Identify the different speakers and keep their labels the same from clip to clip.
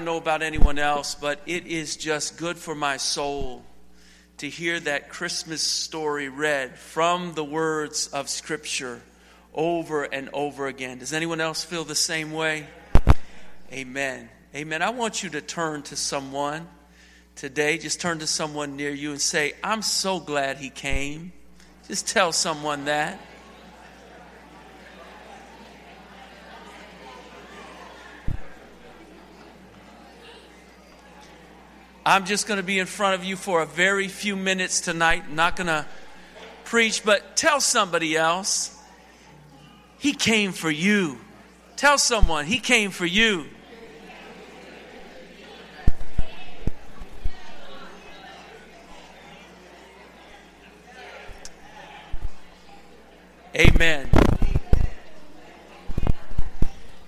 Speaker 1: don't know about anyone else, but it is just good for my soul to hear that Christmas story read from the words of Scripture over and over again. Does anyone else feel the same way? Amen. Amen. I want you to turn to someone today. Just turn to someone near you and say, I'm so glad he came. Just tell someone that. I'm just going to be in front of you for a very few minutes tonight. not going to preach, but tell somebody else. He came for you. Tell someone, He came for you. Amen.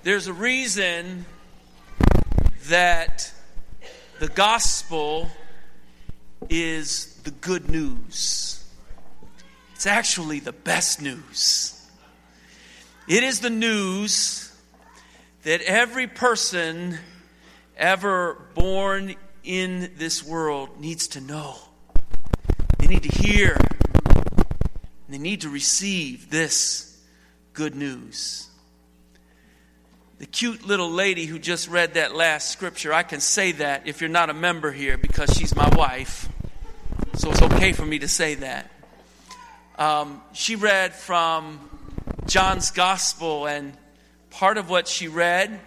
Speaker 1: There's a reason that the gospel is the good news. It's actually the best news. It is the news that every person ever born in this world needs to know. They need to hear. They need to receive this good news the cute little lady who just read that last scripture, I can say that if you're not a member here because she's my wife. So it's okay for me to say that. Um, she read from John's Gospel, and part of what she read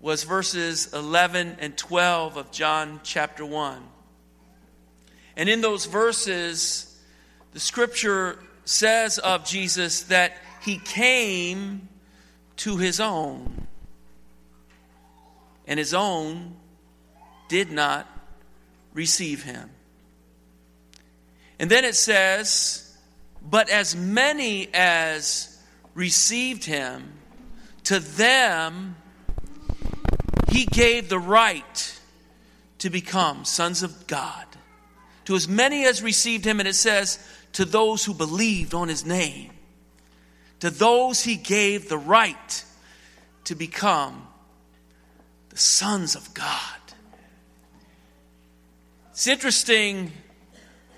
Speaker 1: was verses 11 and 12 of John chapter 1. And in those verses, the scripture says of Jesus that he came to his own, and his own did not receive him. And then it says, But as many as received him, to them he gave the right to become sons of God. To as many as received him, and it says, to those who believed on his name. To those he gave the right to become the sons of God. It's interesting,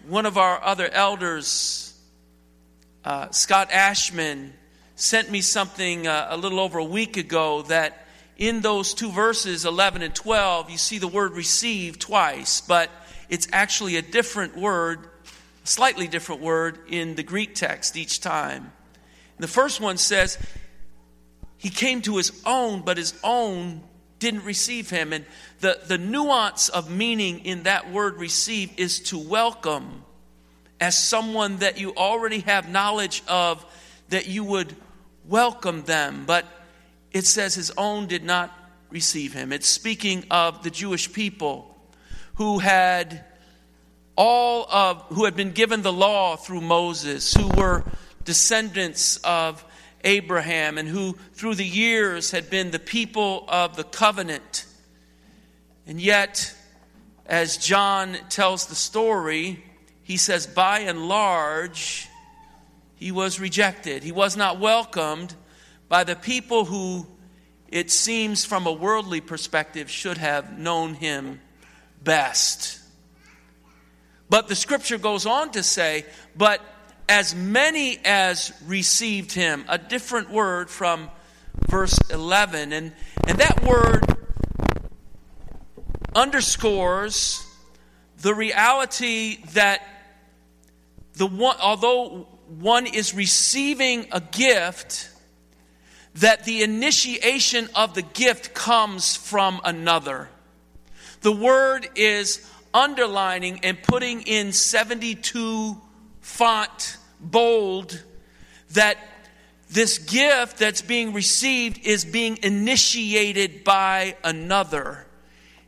Speaker 1: one of our other elders, uh, Scott Ashman, sent me something uh, a little over a week ago that in those two verses, 11 and 12, you see the word receive twice, but it's actually a different word, a slightly different word in the Greek text each time. The first one says, He came to His own, but His own didn't receive Him. And the, the nuance of meaning in that word receive is to welcome as someone that you already have knowledge of, that you would welcome them. But it says His own did not receive Him. It's speaking of the Jewish people who had all of who had been given the law through Moses, who were descendants of Abraham and who through the years had been the people of the covenant. And yet, as John tells the story, he says, by and large, he was rejected. He was not welcomed by the people who, it seems from a worldly perspective, should have known him best. But the scripture goes on to say, but as many as received him. A different word from verse 11. And, and that word underscores the reality that the one, although one is receiving a gift, that the initiation of the gift comes from another. The word is underlining and putting in 72 font, bold, that this gift that's being received is being initiated by another.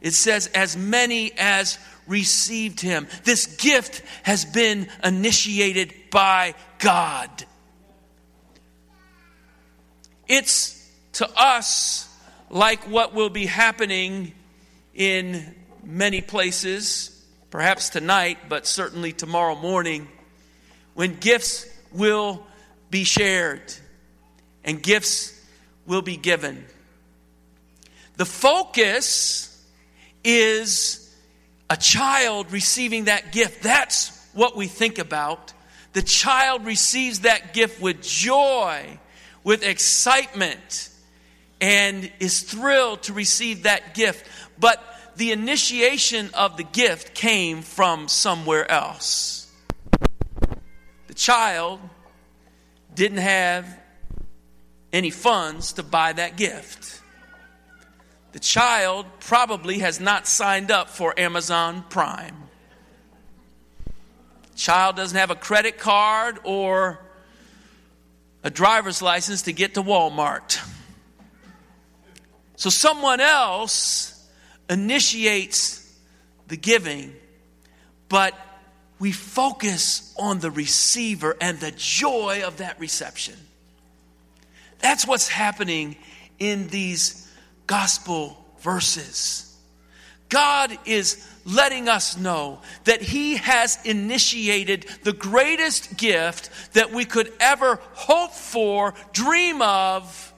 Speaker 1: It says, as many as received him. This gift has been initiated by God. It's to us like what will be happening in many places, perhaps tonight, but certainly tomorrow morning when gifts will be shared and gifts will be given. The focus is a child receiving that gift. That's what we think about. The child receives that gift with joy, with excitement, and is thrilled to receive that gift. But the initiation of the gift came from somewhere else. Child didn't have any funds to buy that gift. The child probably has not signed up for Amazon Prime. Child doesn't have a credit card or a driver's license to get to Walmart. So someone else initiates the giving, but we focus on the receiver and the joy of that reception. That's what's happening in these gospel verses. God is letting us know that He has initiated the greatest gift that we could ever hope for, dream of,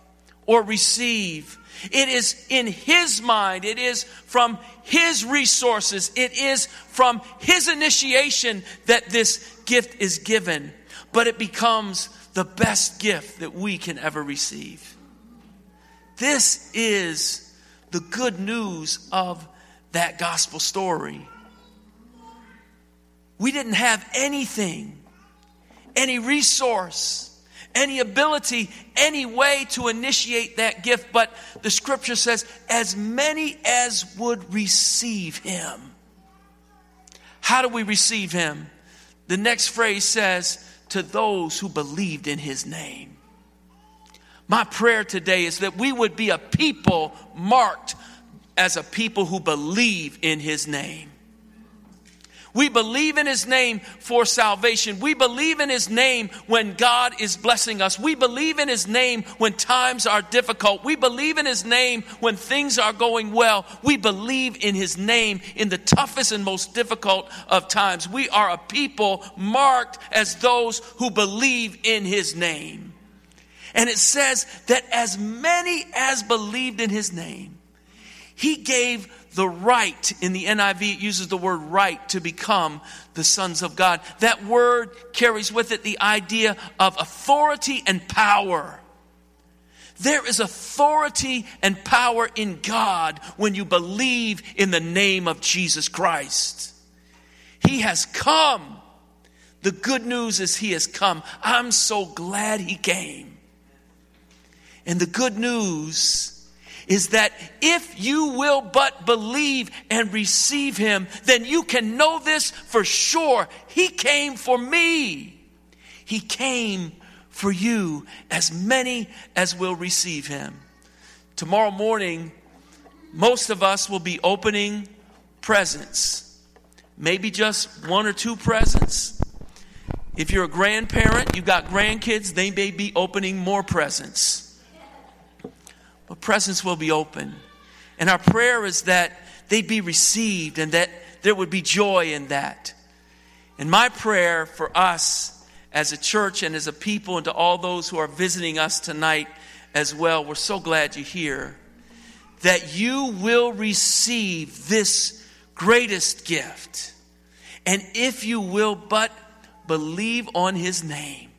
Speaker 1: or receive. It is in His mind, it is from His resources, it is from His initiation that this gift is given. But it becomes the best gift that we can ever receive. This is the good news of that gospel story. We didn't have anything, any resource, any ability, any way to initiate that gift, but the scripture says, as many as would receive him. How do we receive him? The next phrase says, to those who believed in his name. My prayer today is that we would be a people marked as a people who believe in his name. We believe in His name for salvation. We believe in His name when God is blessing us. We believe in His name when times are difficult. We believe in His name when things are going well. We believe in His name in the toughest and most difficult of times. We are a people marked as those who believe in His name. And it says that as many as believed in His name, He gave the right, in the NIV, it uses the word right to become the sons of God. That word carries with it the idea of authority and power. There is authority and power in God when you believe in the name of Jesus Christ. He has come. The good news is He has come. I'm so glad He came. And the good news is that if you will but believe and receive him, then you can know this for sure. He came for me. He came for you, as many as will receive him. Tomorrow morning, most of us will be opening presents. Maybe just one or two presents. If you're a grandparent, you've got grandkids, they may be opening more presents but presents will be open. And our prayer is that they'd be received and that there would be joy in that. And my prayer for us as a church and as a people and to all those who are visiting us tonight as well, we're so glad you're here, that you will receive this greatest gift. And if you will but believe on his name,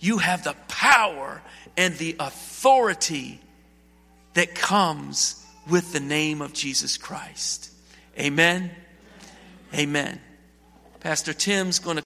Speaker 1: you have the power and the authority that comes with the name of Jesus Christ. Amen. Amen. Pastor Tim's going to